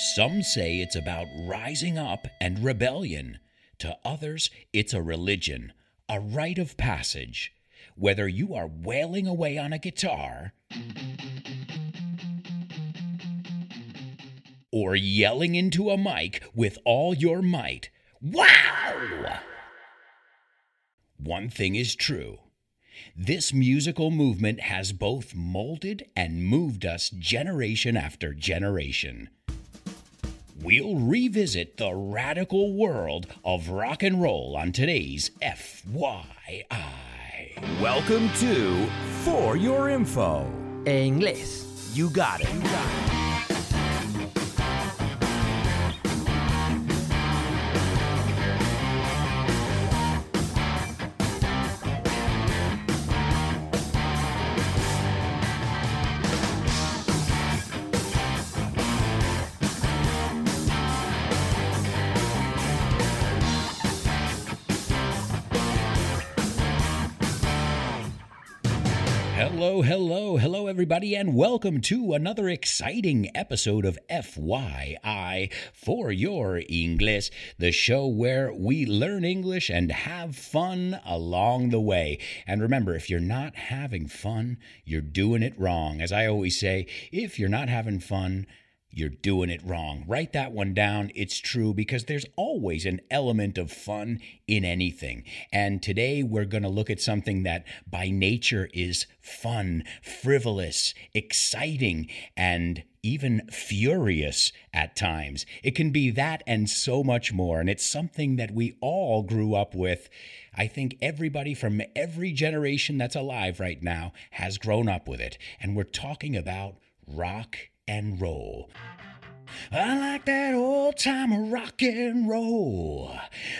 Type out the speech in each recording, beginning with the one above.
Some say it's about rising up and rebellion. To others, it's a religion, a rite of passage. Whether you are wailing away on a guitar or yelling into a mic with all your might, wow! One thing is true. This musical movement has both molded and moved us generation after generation we'll revisit the radical world of rock and roll on today's FYI. Welcome to For Your Info. En inglés. You got it. You got it. Hello, hello, hello, everybody, and welcome to another exciting episode of FYI for Your English, the show where we learn English and have fun along the way. And remember, if you're not having fun, you're doing it wrong. As I always say, if you're not having fun, you're doing it wrong. Write that one down. It's true because there's always an element of fun in anything. And today we're going to look at something that by nature is fun, frivolous, exciting, and even furious at times. It can be that and so much more. And it's something that we all grew up with. I think everybody from every generation that's alive right now has grown up with it. And we're talking about rock and roll. I like that old time rock and roll.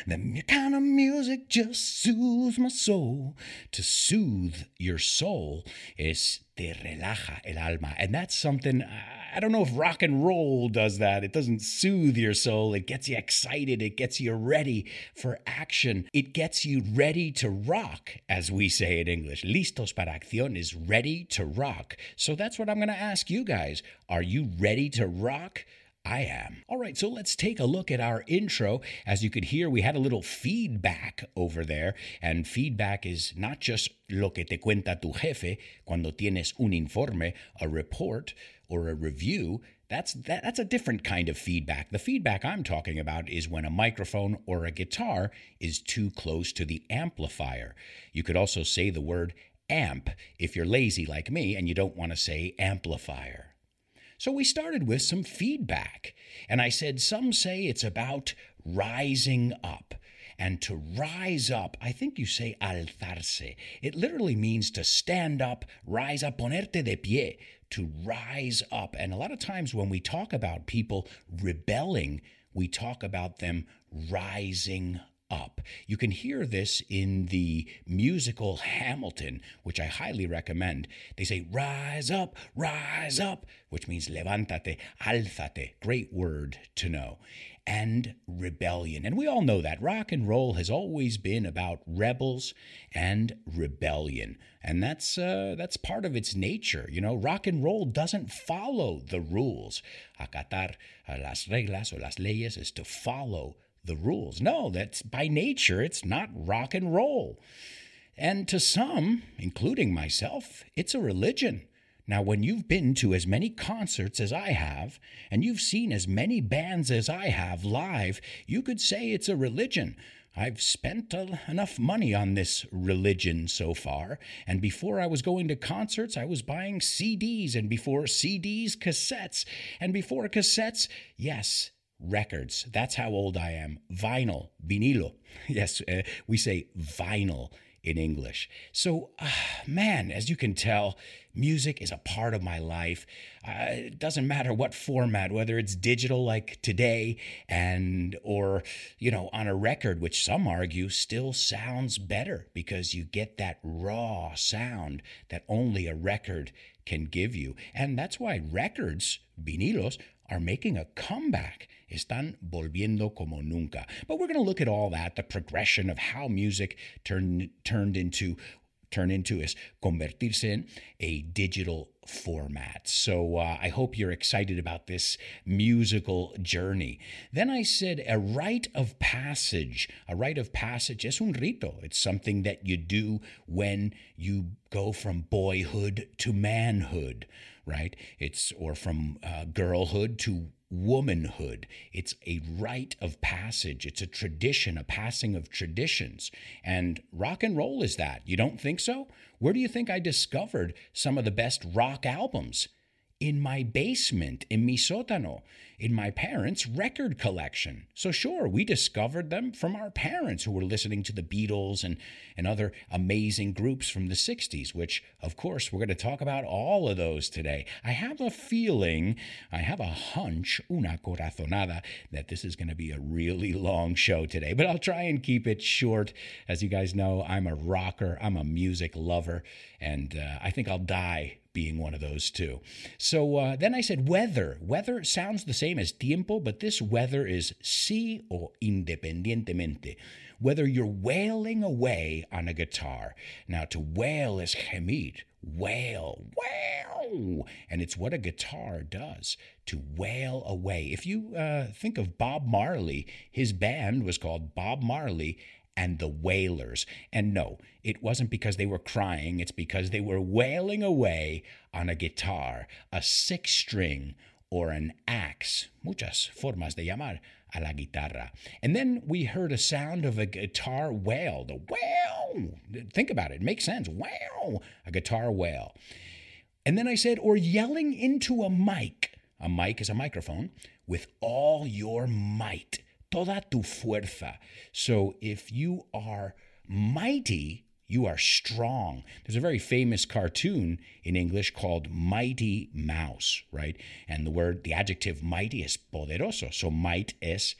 The kind of music just soothes my soul. To soothe your soul is te relaja el alma. And that's something, uh, I don't know if rock and roll does that. It doesn't soothe your soul, it gets you excited, it gets you ready for action, it gets you ready to rock, as we say in English. Listos para acción is ready to rock. So that's what I'm going to ask you guys. Are you ready to rock? I am. All right, so let's take a look at our intro. As you could hear, we had a little feedback over there, and feedback is not just lo que te cuenta tu jefe cuando tienes un informe, a report or a review. That's that, that's a different kind of feedback. The feedback I'm talking about is when a microphone or a guitar is too close to the amplifier. You could also say the word amp if you're lazy like me and you don't want to say amplifier. So we started with some feedback. And I said, some say it's about rising up. And to rise up, I think you say alzarse. It literally means to stand up, rise up, ponerte de pie, to rise up. And a lot of times when we talk about people rebelling, we talk about them rising up. You can hear this in the musical Hamilton, which I highly recommend. They say, rise up, rise up, which means levántate, alzate. Great word to know. And rebellion. And we all know that rock and roll has always been about rebels and rebellion. And that's uh, that's part of its nature. You know, rock and roll doesn't follow the rules. Acatar las reglas o las leyes is to follow the rules. No, that's by nature, it's not rock and roll. And to some, including myself, it's a religion. Now, when you've been to as many concerts as I have, and you've seen as many bands as I have live, you could say it's a religion. I've spent enough money on this religion so far, and before I was going to concerts, I was buying CDs, and before CDs, cassettes, and before cassettes, yes, records. That's how old I am. Vinyl, vinilo. Yes, uh, we say vinyl in English. So, uh, man, as you can tell, music is a part of my life. Uh, it doesn't matter what format, whether it's digital like today and or you know on a record, which some argue still sounds better because you get that raw sound that only a record can give you. And that's why records, vinilos, are making a comeback. Están volviendo como nunca. But we're going to look at all that, the progression of how music turned turned into turn into is convertirse en a digital format. So uh, I hope you're excited about this musical journey. Then I said a rite of passage. A rite of passage es un rito. It's something that you do when you go from boyhood to manhood, right? It's or from uh, girlhood to womanhood. It's a rite of passage. It's a tradition, a passing of traditions. And rock and roll is that. You don't think so? Where do you think I discovered some of the best rock albums? In my basement, in mi sótano, in my parents' record collection. So, sure, we discovered them from our parents who were listening to the Beatles and, and other amazing groups from the 60s, which, of course, we're going to talk about all of those today. I have a feeling, I have a hunch, una corazonada, that this is going to be a really long show today, but I'll try and keep it short. As you guys know, I'm a rocker, I'm a music lover, and uh, I think I'll die being one of those two. So uh, then I said weather. Weather sounds the same as tiempo, but this weather is sí o independientemente. Whether you're wailing away on a guitar. Now, to wail is gemir. Wail, wail. And it's what a guitar does to wail away. If you uh, think of Bob Marley, his band was called Bob Marley and the Wailers. And no, it wasn't because they were crying, it's because they were wailing away on a guitar, a six string, or an axe. Muchas formas de llamar a la guitarra. And then we heard a sound of a guitar wail, the wail. Think about it, it makes sense. Wail, a guitar wail. And then I said, or yelling into a mic. A mic is a microphone with all your might toda tu fuerza. So if you are mighty, you are strong. There's a very famous cartoon in English called Mighty Mouse, right? And the word, the adjective mighty is poderoso. So might es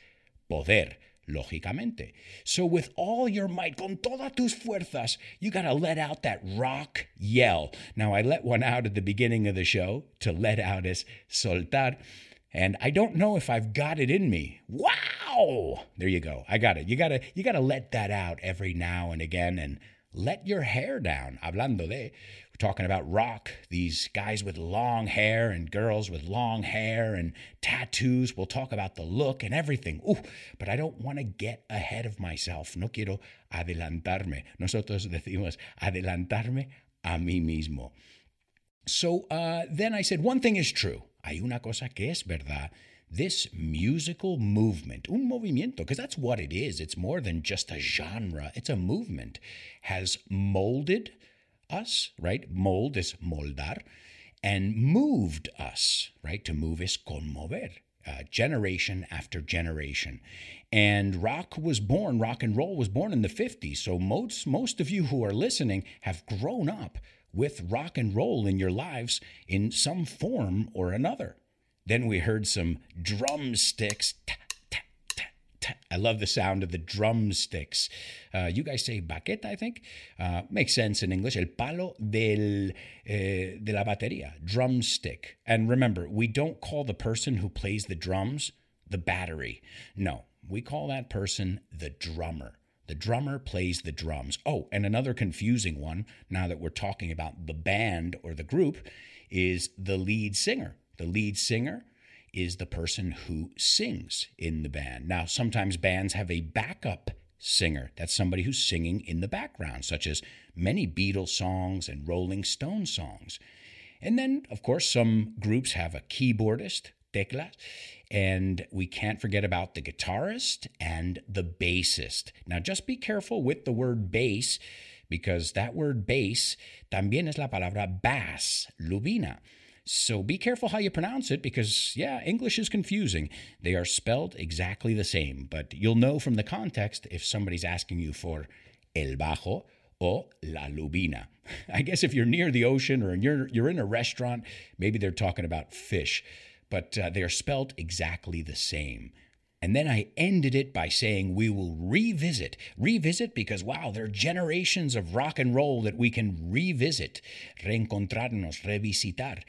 poder, lógicamente. So with all your might, con todas tus fuerzas, you got to let out that rock yell. Now, I let one out at the beginning of the show. To let out is soltar. And I don't know if I've got it in me. Wow! There you go. I got it. You gotta you gotta let that out every now and again and let your hair down. Hablando de, we're talking about rock, these guys with long hair and girls with long hair and tattoos. We'll talk about the look and everything. Ooh, but I don't want to get ahead of myself. No quiero adelantarme. Nosotros decimos adelantarme a mí mismo. So uh, then I said, one thing is true hay una cosa que es verdad. This musical movement, un movimiento, because that's what it is. It's more than just a genre, it's a movement, has molded us, right? Mold is moldar, and moved us, right? To move is conmover. Uh, generation after generation. And rock was born, rock and roll was born in the 50s. So most most of you who are listening have grown up with rock and roll in your lives in some form or another. Then we heard some drumsticks. I love the sound of the drumsticks. Uh, you guys say baqueta, I think. Uh, makes sense in English. El palo del, eh, de la batería, drumstick. And remember, we don't call the person who plays the drums the battery. No, we call that person the drummer. The drummer plays the drums. Oh, and another confusing one, now that we're talking about the band or the group, is the lead singer. The lead singer is the person who sings in the band. Now, sometimes bands have a backup singer. That's somebody who's singing in the background, such as many Beatles songs and Rolling Stone songs. And then, of course, some groups have a keyboardist, teclas, and we can't forget about the guitarist and the bassist. Now, just be careful with the word bass because that word bass también es la palabra bass, lubina. So be careful how you pronounce it because, yeah, English is confusing. They are spelled exactly the same, but you'll know from the context if somebody's asking you for el bajo o la lubina. I guess if you're near the ocean or you're, you're in a restaurant, maybe they're talking about fish but uh, they are spelt exactly the same. And then I ended it by saying we will revisit. Revisit because, wow, there are generations of rock and roll that we can revisit, reencontrarnos, revisitar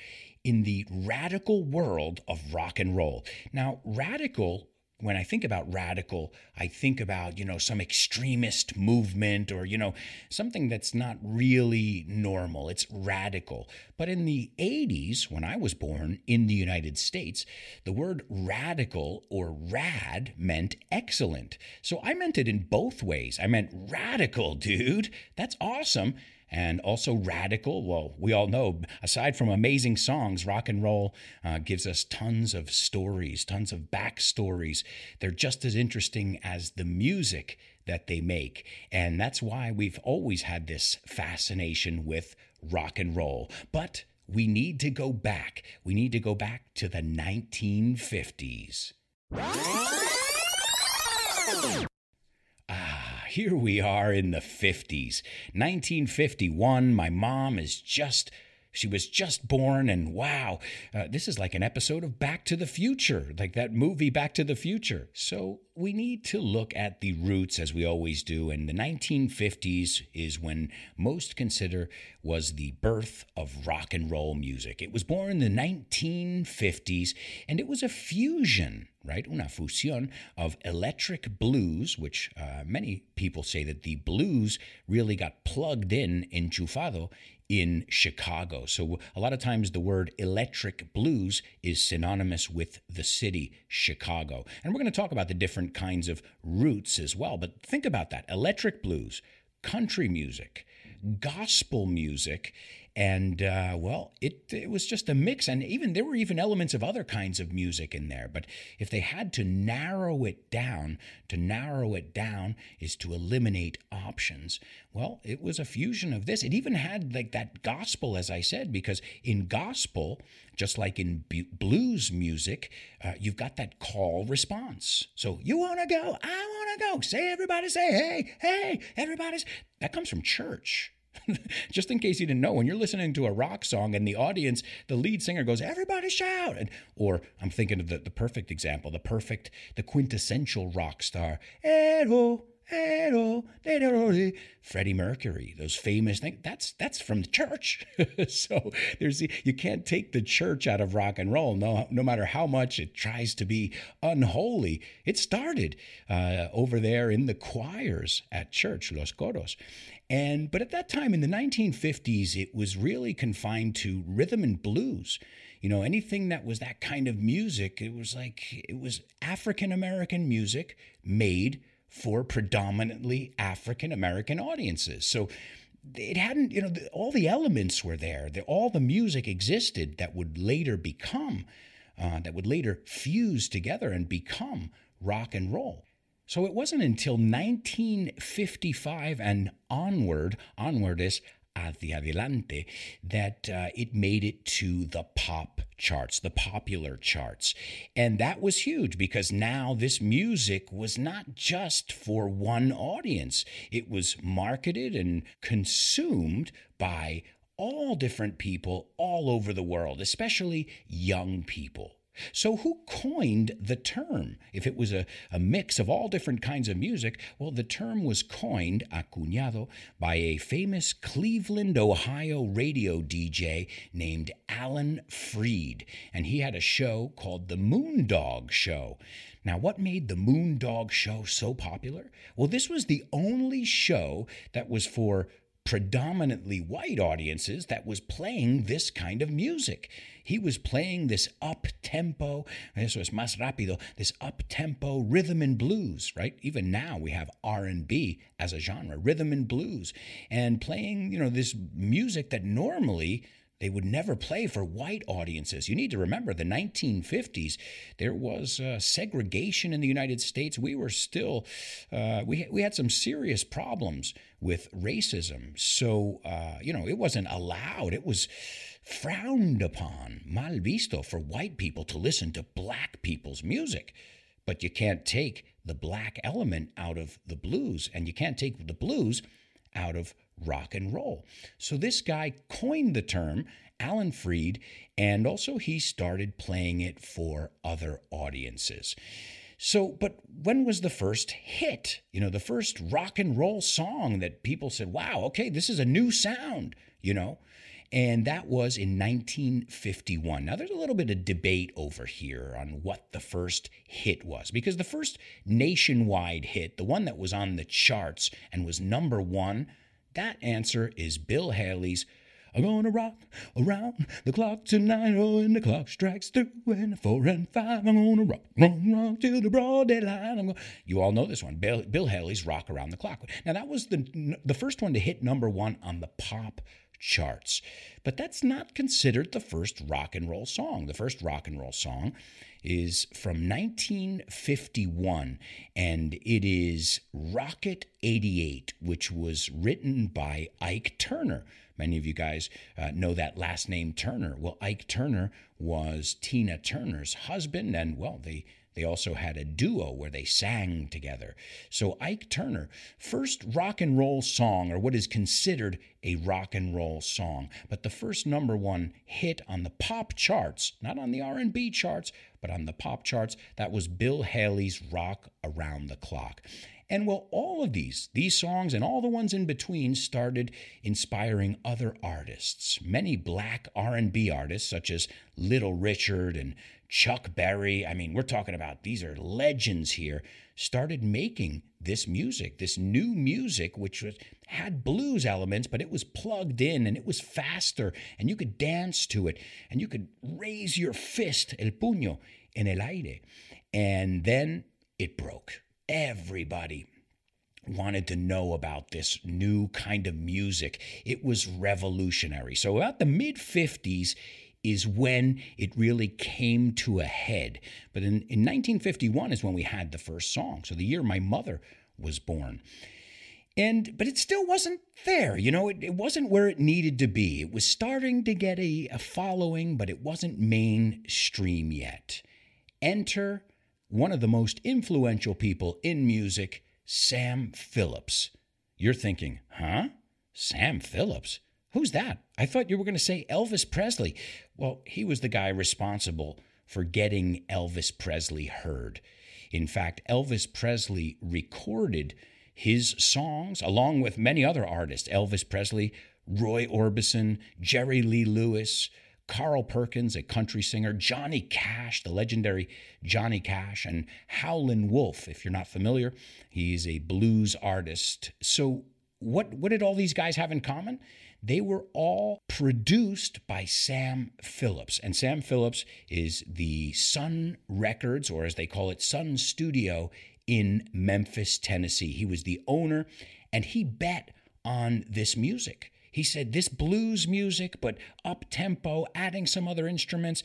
in the radical world of rock and roll. Now, radical when I think about radical, I think about, you know, some extremist movement or, you know, something that's not really normal. It's radical. But in the 80s, when I was born in the United States, the word radical or rad meant excellent. So I meant it in both ways. I meant radical, dude. That's awesome and also radical. Well, we all know, aside from amazing songs, rock and roll uh, gives us tons of stories, tons of backstories. They're just as interesting as the music that they make. And that's why we've always had this fascination with rock and roll. But we need to go back. We need to go back to the 1950s. Here we are in the 50s. 1951, my mom is just she was just born, and wow, uh, this is like an episode of Back to the Future, like that movie Back to the Future. So we need to look at the roots as we always do. And the 1950s is when most consider was the birth of rock and roll music. It was born in the 1950s, and it was a fusion right? Una fusión of electric blues, which uh, many people say that the blues really got plugged in, enchufado, in Chicago. So a lot of times the word electric blues is synonymous with the city, Chicago. And we're going to talk about the different kinds of roots as well. But think about that electric blues, country music, gospel music, and uh, well, it it was just a mix, and even there were even elements of other kinds of music in there. But if they had to narrow it down, to narrow it down is to eliminate options. Well, it was a fusion of this. It even had like that gospel, as I said, because in gospel, just like in b- blues music, uh, you've got that call response. So you want to go, I want to go. Say everybody, say hey, hey, everybody's. That comes from church. Just in case you didn't know, when you're listening to a rock song and the audience, the lead singer goes, "Everybody shout!" And, or I'm thinking of the, the perfect example, the perfect, the quintessential rock star, Freddie Mercury, those famous things. That's that's from the church. so there's you can't take the church out of rock and roll. No, no matter how much it tries to be unholy, it started uh, over there in the choirs at church, los coros. And but at that time in the 1950s, it was really confined to rhythm and blues. You know, anything that was that kind of music, it was like it was African American music made for predominantly African American audiences. So it hadn't, you know, all the elements were there. all the music existed that would later become, uh, that would later fuse together and become rock and roll. So it wasn't until 1955 and onward, onward is hacia adelante, that uh, it made it to the pop charts, the popular charts. And that was huge because now this music was not just for one audience, it was marketed and consumed by all different people all over the world, especially young people. So, who coined the term? If it was a, a mix of all different kinds of music, well, the term was coined, acuñado, by a famous Cleveland, Ohio radio DJ named Alan Freed. And he had a show called The Moondog Show. Now, what made the Moondog Show so popular? Well, this was the only show that was for predominantly white audiences that was playing this kind of music. He was playing this up tempo, eso es más rápido, this up tempo rhythm and blues, right? Even now we have R&B as a genre, rhythm and blues, and playing, you know, this music that normally they would never play for white audiences. You need to remember the 1950s, there was uh, segregation in the United States. We were still, uh, we, we had some serious problems with racism. So, uh, you know, it wasn't allowed. It was frowned upon, mal visto, for white people to listen to black people's music. But you can't take the black element out of the blues, and you can't take the blues out of rock and roll. So this guy coined the term, Alan Freed, and also he started playing it for other audiences. So, but when was the first hit? You know, the first rock and roll song that people said, wow, okay, this is a new sound, you know? and that was in 1951. Now, there's a little bit of debate over here on what the first hit was, because the first nationwide hit, the one that was on the charts and was number one, that answer is Bill Haley's I'm gonna rock around the clock tonight. Oh, and the clock strikes two and four and five. I'm gonna rock, rock, rock till the broad daylight. I'm gonna... You all know this one, Bill, Bill Haley's "Rock Around the Clock." Now that was the the first one to hit number one on the pop charts, but that's not considered the first rock and roll song. The first rock and roll song is from 1951, and it is Rocket 88, which was written by Ike Turner. Many of you guys uh, know that last name Turner. Well, Ike Turner was Tina Turner's husband, and well, they they also had a duo where they sang together. So Ike Turner, first rock and roll song, or what is considered a rock and roll song, but the first number one hit on the pop charts, not on the R&B charts, but on the pop charts, that was Bill Haley's "Rock Around the Clock." And well, all of these, these songs and all the ones in between started inspiring other artists. Many black R&B artists such as Little Richard and Chuck Berry, I mean, we're talking about these are legends here, started making this music, this new music which was had blues elements, but it was plugged in and it was faster and you could dance to it and you could raise your fist, el puño, en el aire. And then it broke everybody wanted to know about this new kind of music. It was revolutionary. So, about the mid 50s is when it really came to a head. But in, in 1951 is when we had the first song. So, the year my mother was born. And but it still wasn't there, you know, it, it wasn't where it needed to be. It was starting to get a, a following, but it wasn't mainstream yet. Enter one of the most influential people in music, Sam Phillips. You're thinking, huh? Sam Phillips? Who's that? I thought you were going to say Elvis Presley. Well, he was the guy responsible for getting Elvis Presley heard. In fact, Elvis Presley recorded his songs along with many other artists Elvis Presley, Roy Orbison, Jerry Lee Lewis, Carl Perkins, a country singer, Johnny Cash, the legendary Johnny Cash, and Howlin' Wolf. If you're not familiar, he's a blues artist. So, what, what did all these guys have in common? They were all produced by Sam Phillips. And Sam Phillips is the Sun Records, or as they call it, Sun Studio in Memphis, Tennessee. He was the owner, and he bet on this music. He said this blues music, but up tempo, adding some other instruments.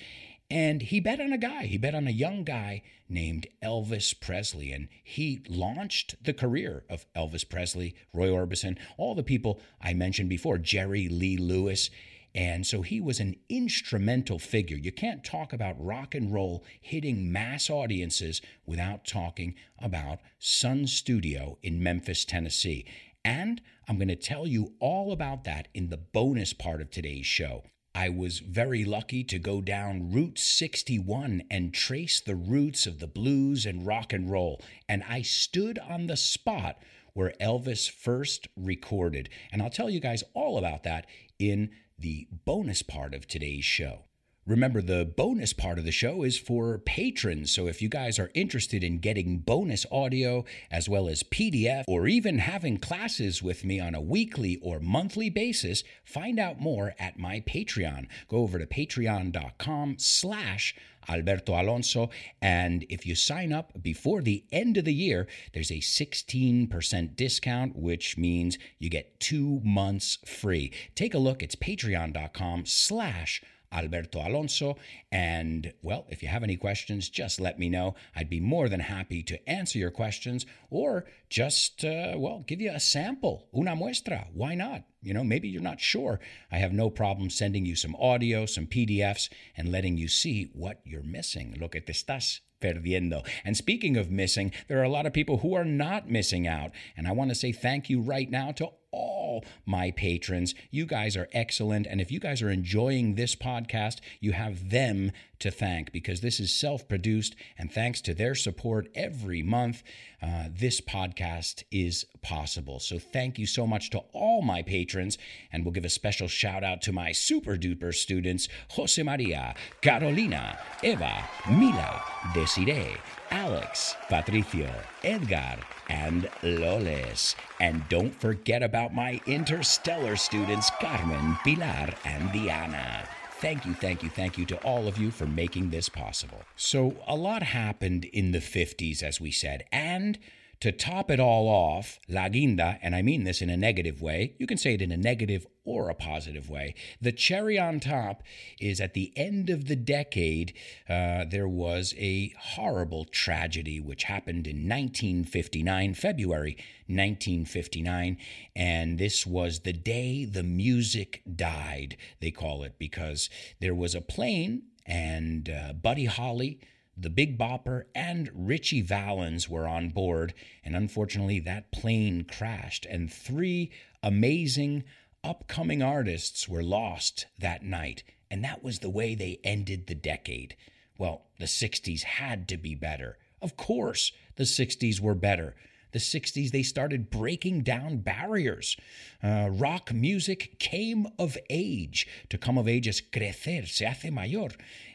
And he bet on a guy. He bet on a young guy named Elvis Presley. And he launched the career of Elvis Presley, Roy Orbison, all the people I mentioned before, Jerry Lee Lewis. And so he was an instrumental figure. You can't talk about rock and roll hitting mass audiences without talking about Sun Studio in Memphis, Tennessee. And I'm going to tell you all about that in the bonus part of today's show. I was very lucky to go down Route 61 and trace the roots of the blues and rock and roll. And I stood on the spot where Elvis first recorded. And I'll tell you guys all about that in the bonus part of today's show. Remember, the bonus part of the show is for patrons. So if you guys are interested in getting bonus audio as well as PDF or even having classes with me on a weekly or monthly basis, find out more at my Patreon. Go over to patreon.com slash Alberto Alonso. And if you sign up before the end of the year, there's a 16% discount, which means you get two months free. Take a look. It's patreon.com slash Alberto Alonso. And well, if you have any questions, just let me know. I'd be more than happy to answer your questions or just, uh, well, give you a sample, una muestra. Why not? You know, maybe you're not sure. I have no problem sending you some audio, some PDFs, and letting you see what you're missing. Lo que te estás perdiendo. And speaking of missing, there are a lot of people who are not missing out. And I want to say thank you right now to all my patrons. You guys are excellent. And if you guys are enjoying this podcast, you have them to thank because this is self produced. And thanks to their support every month, uh, this podcast is possible. So thank you so much to all my patrons. And we'll give a special shout out to my super duper students Jose Maria, Carolina, Eva, Mila, Desiree, Alex, Patricio, Edgar, and Loles. And don't forget about my interstellar students, Carmen, Pilar, and Diana. Thank you, thank you, thank you to all of you for making this possible. So, a lot happened in the 50s, as we said, and to top it all off, La Guinda, and I mean this in a negative way, you can say it in a negative or a positive way. The cherry on top is at the end of the decade, uh, there was a horrible tragedy which happened in 1959, February 1959, and this was the day the music died, they call it, because there was a plane and uh, Buddy Holly the Big Bopper and Ritchie Valens were on board, and unfortunately, that plane crashed, and three amazing upcoming artists were lost that night. And that was the way they ended the decade. Well, the 60s had to be better. Of course, the 60s were better the 60s, they started breaking down barriers. Uh, rock music came of age. To come of age is crecer, se hace mayor.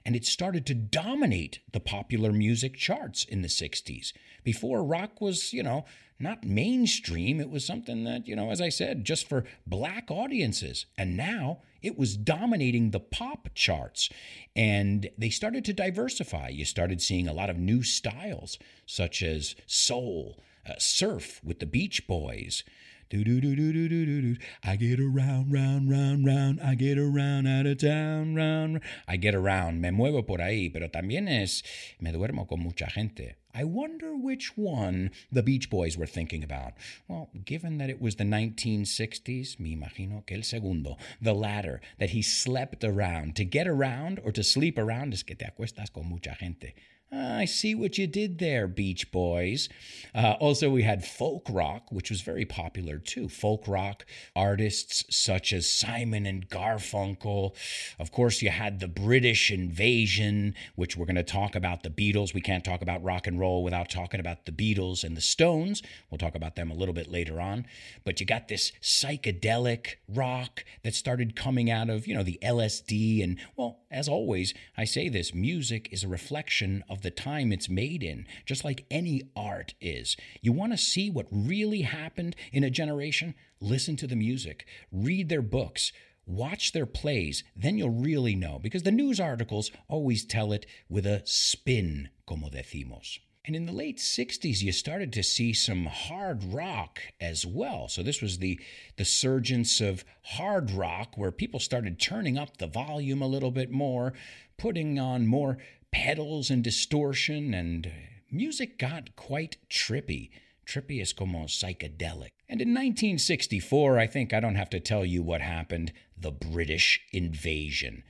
And it started to dominate the popular music charts in the 60s. Before, rock was, you know, not mainstream. It was something that, you know, as I said, just for black audiences. And now it was dominating the pop charts. And they started to diversify. You started seeing a lot of new styles, such as soul uh, surf with the Beach Boys. I get around, round, round, round. I get around out of town, round. I get around. Me muevo por ahí, pero también es me duermo con mucha gente. I wonder which one the Beach Boys were thinking about. Well, given that it was the 1960s, me imagino que el segundo, the latter, that he slept around. To get around or to sleep around es que te acuestas con mucha gente. I see what you did there, Beach Boys. Uh, also, we had folk rock, which was very popular too. Folk rock artists such as Simon and Garfunkel. Of course, you had the British invasion, which we're going to talk about the Beatles. We can't talk about rock and roll without talking about the Beatles and the Stones. We'll talk about them a little bit later on. But you got this psychedelic rock that started coming out of, you know, the LSD. And, well, as always, I say this music is a reflection of the time it's made in, just like any art is. You want to see what really happened in a generation? Listen to the music, read their books. Watch their plays, then you'll really know, because the news articles always tell it with a spin, como decimos. And in the late 60s, you started to see some hard rock as well. So this was the, the surgence of hard rock, where people started turning up the volume a little bit more, putting on more pedals and distortion, and music got quite trippy. Trippy is como psychedelic. And in 1964, I think I don't have to tell you what happened the British invasion.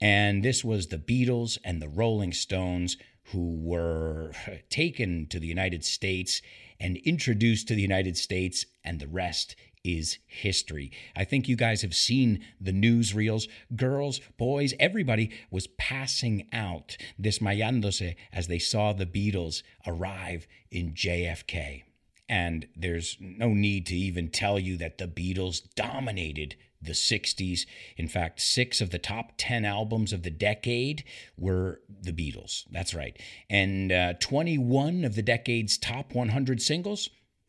And this was the Beatles and the Rolling Stones who were taken to the United States and introduced to the United States, and the rest is history. I think you guys have seen the newsreels. Girls, boys, everybody was passing out, desmayándose as they saw the Beatles arrive in JFK. And there's no need to even tell you that the Beatles dominated the 60s. In fact, six of the top 10 albums of the decade were the Beatles. That's right. And uh, 21 of the decade's top 100 singles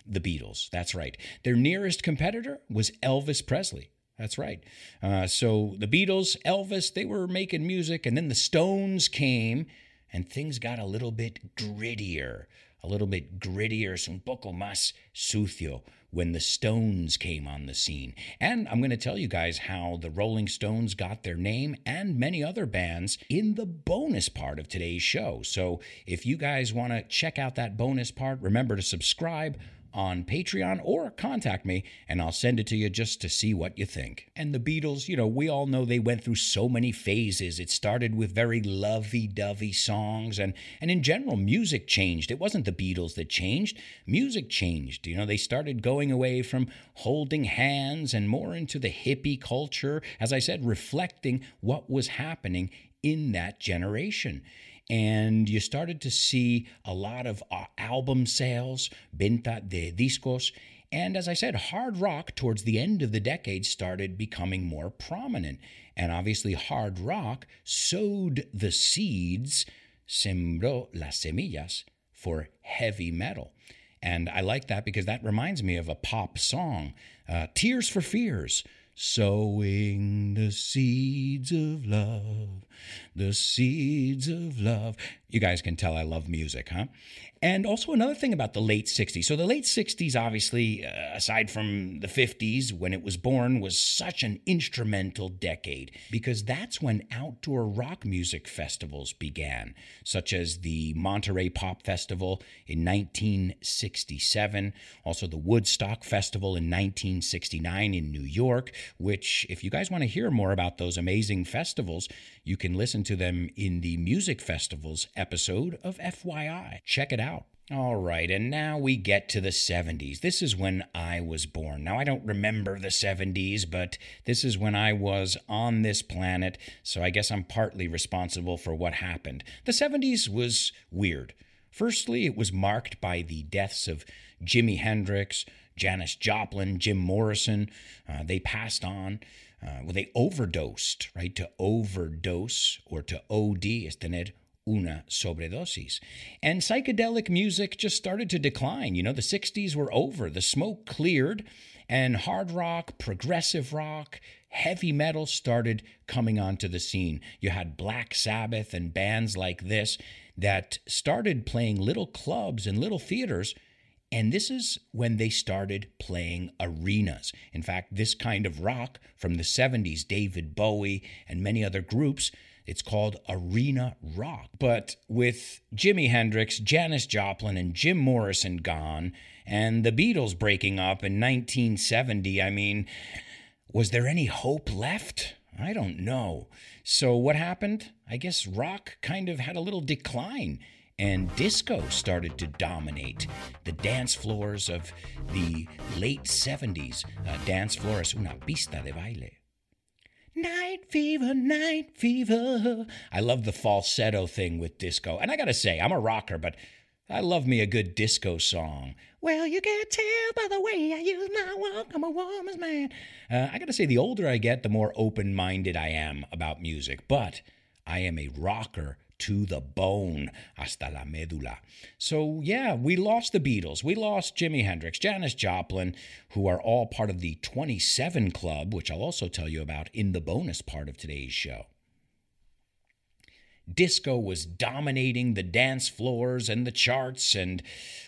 the Beatles. That's right. Their nearest competitor was Elvis Presley. That's right. Uh, so the Beatles, Elvis, they were making music, and then the Stones came, and things got a little bit grittier, a little bit grittier, un poco más sucio when the Stones came on the scene. And I'm going to tell you guys how the Rolling Stones got their name and many other bands in the bonus part of today's show. So if you guys want to check out that bonus part, remember to subscribe on Patreon or contact me and I'll send it to you just to see what you think. And the Beatles, you know, we all know they went through so many phases. It started with very lovey-dovey songs and and in general music changed. It wasn't the Beatles that changed. Music changed. You know, they started going away from holding hands and more into the hippie culture, as I said, reflecting what was happening in that generation and you started to see a lot of uh, album sales, venta de discos. And as I said, hard rock towards the end of the decade started becoming more prominent. And obviously, hard rock sowed the seeds, sembró las semillas, for heavy metal. And I like that because that reminds me of a pop song, uh, Tears for Fears sowing the seeds of love, the seeds of love. You guys can tell I love music, huh? And also another thing about the late 60s. So the late 60s, obviously, uh, aside from the 50s, when it was born, was such an instrumental decade because that's when outdoor rock music festivals began, such as the Monterey Pop Festival in 1967, also the Woodstock Festival in 1969 in New York, which, if you guys want to hear more about those amazing festivals, you can listen to them in the Music Festivals episode of FYI. Check it out. All right, and now we get to the 70s. This is when I was born. Now, I don't remember the 70s, but this is when I was on this planet, so I guess I'm partly responsible for what happened. The 70s was weird. Firstly, it was marked by the deaths of Jimi Hendrix, Janis Joplin, Jim Morrison. Uh, they passed on. Uh, well, they overdosed, right? To overdose or to OD is tener una sobredosis. And psychedelic music just started to decline. You know, the 60s were over, the smoke cleared, and hard rock, progressive rock, heavy metal started coming onto the scene. You had Black Sabbath and bands like this that started playing little clubs and little theaters and this is when they started playing arenas. In fact, this kind of rock from the 70s, David Bowie and many other groups, it's called arena rock. But with Jimi Hendrix, Janis Joplin, and Jim Morrison gone, and the Beatles breaking up in 1970, I mean, was there any hope left? I don't know. So what happened? I guess rock kind of had a little decline and disco started to dominate the dance floors of the late 70s. Uh, dance floor es una pista de baile. Night fever, night fever. I love the falsetto thing with disco. And I gotta say, I'm a rocker, but I love me a good disco song. Well, you can tell by the way I use my walk, I'm a woman's man. Uh, I gotta say, the older I get, the more open minded I am about music. But I am a rocker to the bone, hasta la médula. So, yeah, we lost the Beatles. We lost Jimi Hendrix, Janis Joplin, who are all part of the 27 Club, which I'll also tell you about in the bonus part of today's show disco was dominating the dance floors and the charts. And,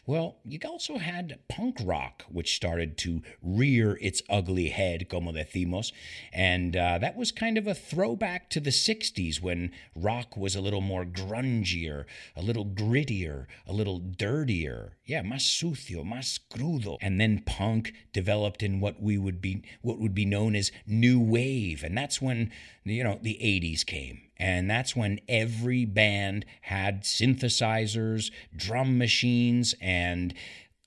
well, you also had punk rock, which started to rear its ugly head, como decimos. And uh, that was kind of a throwback to the 60s when rock was a little more grungier, a little grittier, a little dirtier. Yeah, más sucio, más crudo. And then punk developed in what we would be what would be known as new wave. And that's when, you know, the 80s came and that's when every band had synthesizers, drum machines, and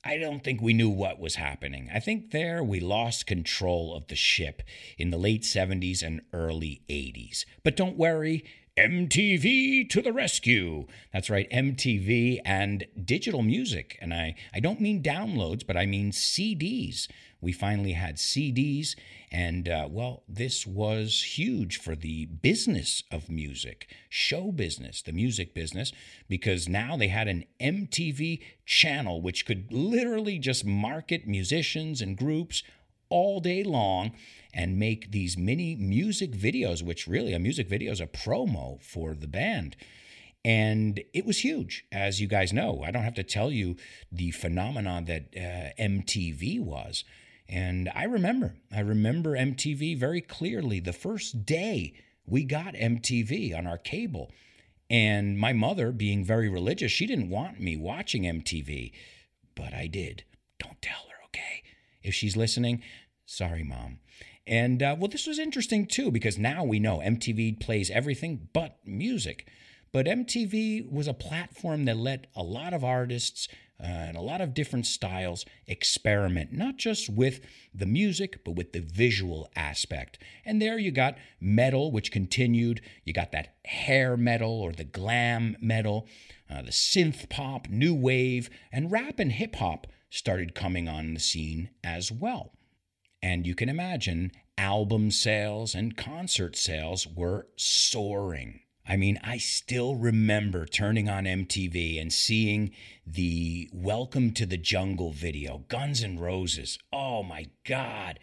I don't think we knew what was happening. I think there we lost control of the ship in the late 70s and early 80s. But don't worry, MTV to the rescue. That's right, MTV and digital music. And I, I don't mean downloads, but I mean CDs. We finally had CDs, and uh, well, this was huge for the business of music, show business, the music business, because now they had an MTV channel which could literally just market musicians and groups all day long and make these mini music videos, which really a music video is a promo for the band. And it was huge, as you guys know. I don't have to tell you the phenomenon that uh, MTV was. And I remember, I remember MTV very clearly. The first day we got MTV on our cable, and my mother, being very religious, she didn't want me watching MTV, but I did. Don't tell her, okay? If she's listening, sorry, mom. And uh, well, this was interesting too because now we know MTV plays everything but music. But MTV was a platform that let a lot of artists uh, and a lot of different styles experiment, not just with the music, but with the visual aspect. And there you got metal, which continued. You got that hair metal or the glam metal, uh, the synth pop, new wave, and rap and hip hop started coming on the scene as well. And you can imagine album sales and concert sales were soaring. I mean, I still remember turning on MTV and seeing the Welcome to the Jungle video, Guns N' Roses. Oh my God.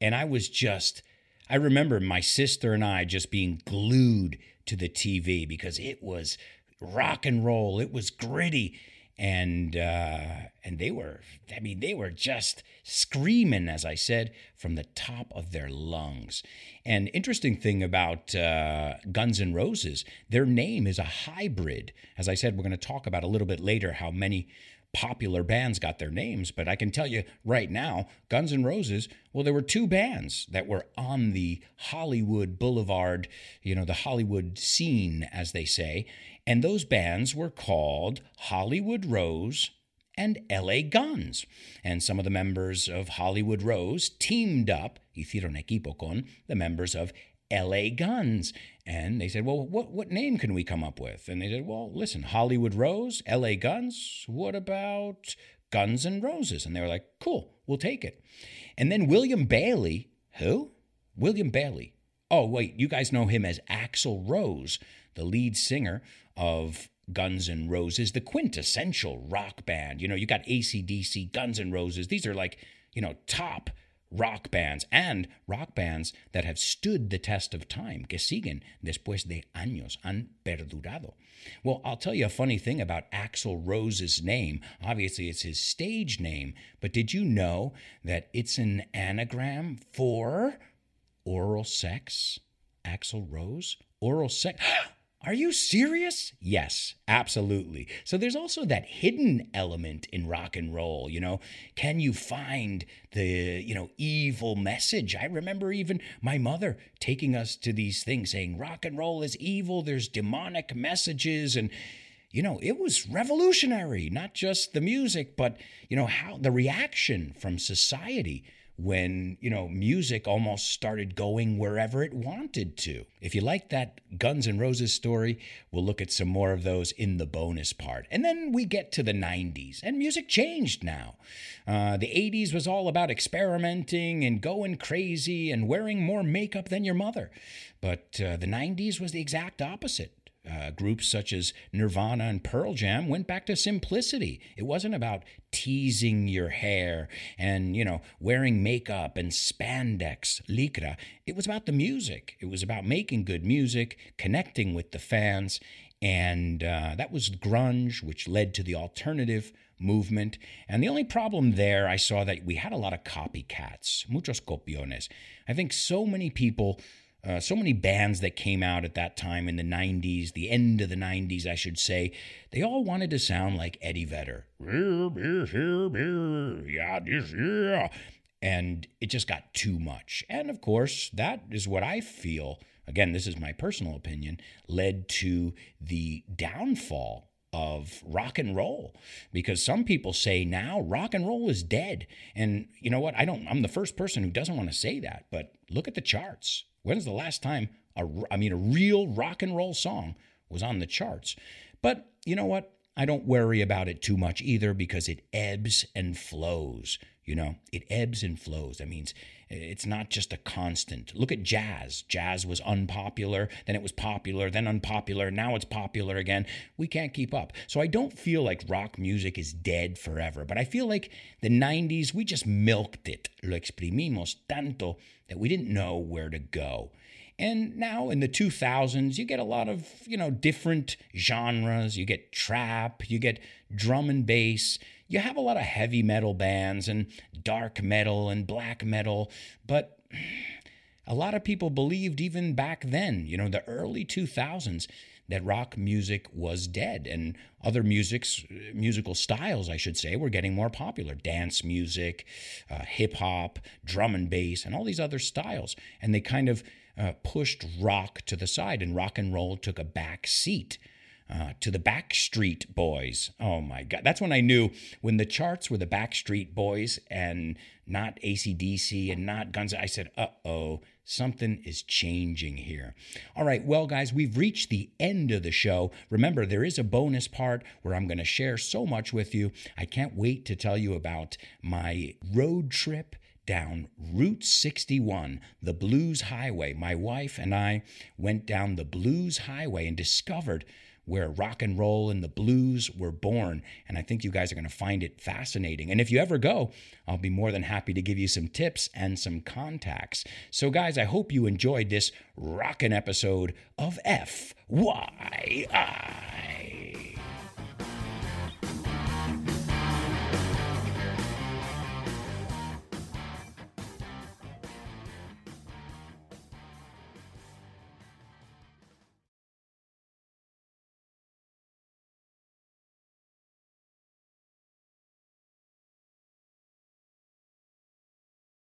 And I was just, I remember my sister and I just being glued to the TV because it was rock and roll, it was gritty and uh, and they were I mean they were just screaming as I said from the top of their lungs. And interesting thing about uh, Guns N' Roses, their name is a hybrid. As I said, we're going to talk about a little bit later how many popular bands got their names, but I can tell you right now, Guns N' Roses, well, there were two bands that were on the Hollywood Boulevard, you know, the Hollywood scene, as they say, and those bands were called Hollywood Rose and LA Guns. And some of the members of Hollywood Rose teamed up, hicieron equipo con, the members of LA Guns. And they said, Well, what, what name can we come up with? And they said, Well, listen, Hollywood Rose, LA Guns, what about Guns and Roses? And they were like, Cool, we'll take it. And then William Bailey, who? William Bailey. Oh, wait, you guys know him as Axl Rose, the lead singer of Guns N' Roses, the quintessential rock band. You know, you got ACDC, Guns N' Roses. These are like, you know, top rock bands and rock bands that have stood the test of time, que siguen después de años, han perdurado. Well, I'll tell you a funny thing about Axl Rose's name. Obviously, it's his stage name, but did you know that it's an anagram for oral sex? Axl Rose? Oral sex? Are you serious? Yes, absolutely. So there's also that hidden element in rock and roll, you know. Can you find the, you know, evil message? I remember even my mother taking us to these things saying rock and roll is evil, there's demonic messages and you know, it was revolutionary, not just the music, but you know how the reaction from society when, you know, music almost started going wherever it wanted to. If you like that Guns N' Roses story, we'll look at some more of those in the bonus part. And then we get to the 90s, and music changed now. Uh, the 80s was all about experimenting and going crazy and wearing more makeup than your mother. But uh, the 90s was the exact opposite. Uh, groups such as Nirvana and Pearl Jam went back to simplicity. It wasn't about teasing your hair and, you know, wearing makeup and spandex, lycra. It was about the music. It was about making good music, connecting with the fans, and uh, that was grunge, which led to the alternative movement. And the only problem there, I saw that we had a lot of copycats, muchos copiones. I think so many people uh, so many bands that came out at that time in the 90s, the end of the 90s, I should say, they all wanted to sound like Eddie Vedder. Yeah, yeah. And it just got too much. And of course, that is what I feel, again, this is my personal opinion, led to the downfall of rock and roll because some people say now rock and roll is dead and you know what i don't i'm the first person who doesn't want to say that but look at the charts When's the last time a, I mean, a real rock and roll song was on the charts? But you know what? I don't worry about it too much either because it ebbs and flows. You know, it ebbs and flows. That means eh, it's not just a constant. Look at jazz. Jazz was unpopular, then it was popular, then unpopular, now it's popular again. We can't keep up. So I don't feel like rock music is dead forever, but I feel like the 90s, we just milked it. Lo exprimimos tanto that we didn't know where to go. And now in the 2000s, you get a lot of, you know, different genres. You get trap, you get drum and bass. You have a lot of heavy metal bands and dark metal and black metal, but a lot of people believed even back then, you know, the early 2000s, that rock music was dead and other musics musical styles i should say were getting more popular dance music uh, hip hop drum and bass and all these other styles and they kind of uh, pushed rock to the side and rock and roll took a back seat uh, to the Backstreet Boys. Oh my God. That's when I knew when the charts were the Backstreet Boys and not ACDC and not Guns. I said, uh oh, something is changing here. All right. Well, guys, we've reached the end of the show. Remember, there is a bonus part where I'm going to share so much with you. I can't wait to tell you about my road trip down Route 61, the Blues Highway. My wife and I went down the Blues Highway and discovered where rock and roll and the blues were born. And I think you guys are going to find it fascinating. And if you ever go, I'll be more than happy to give you some tips and some contacts. So, guys, I hope you enjoyed this rockin' episode of FYI.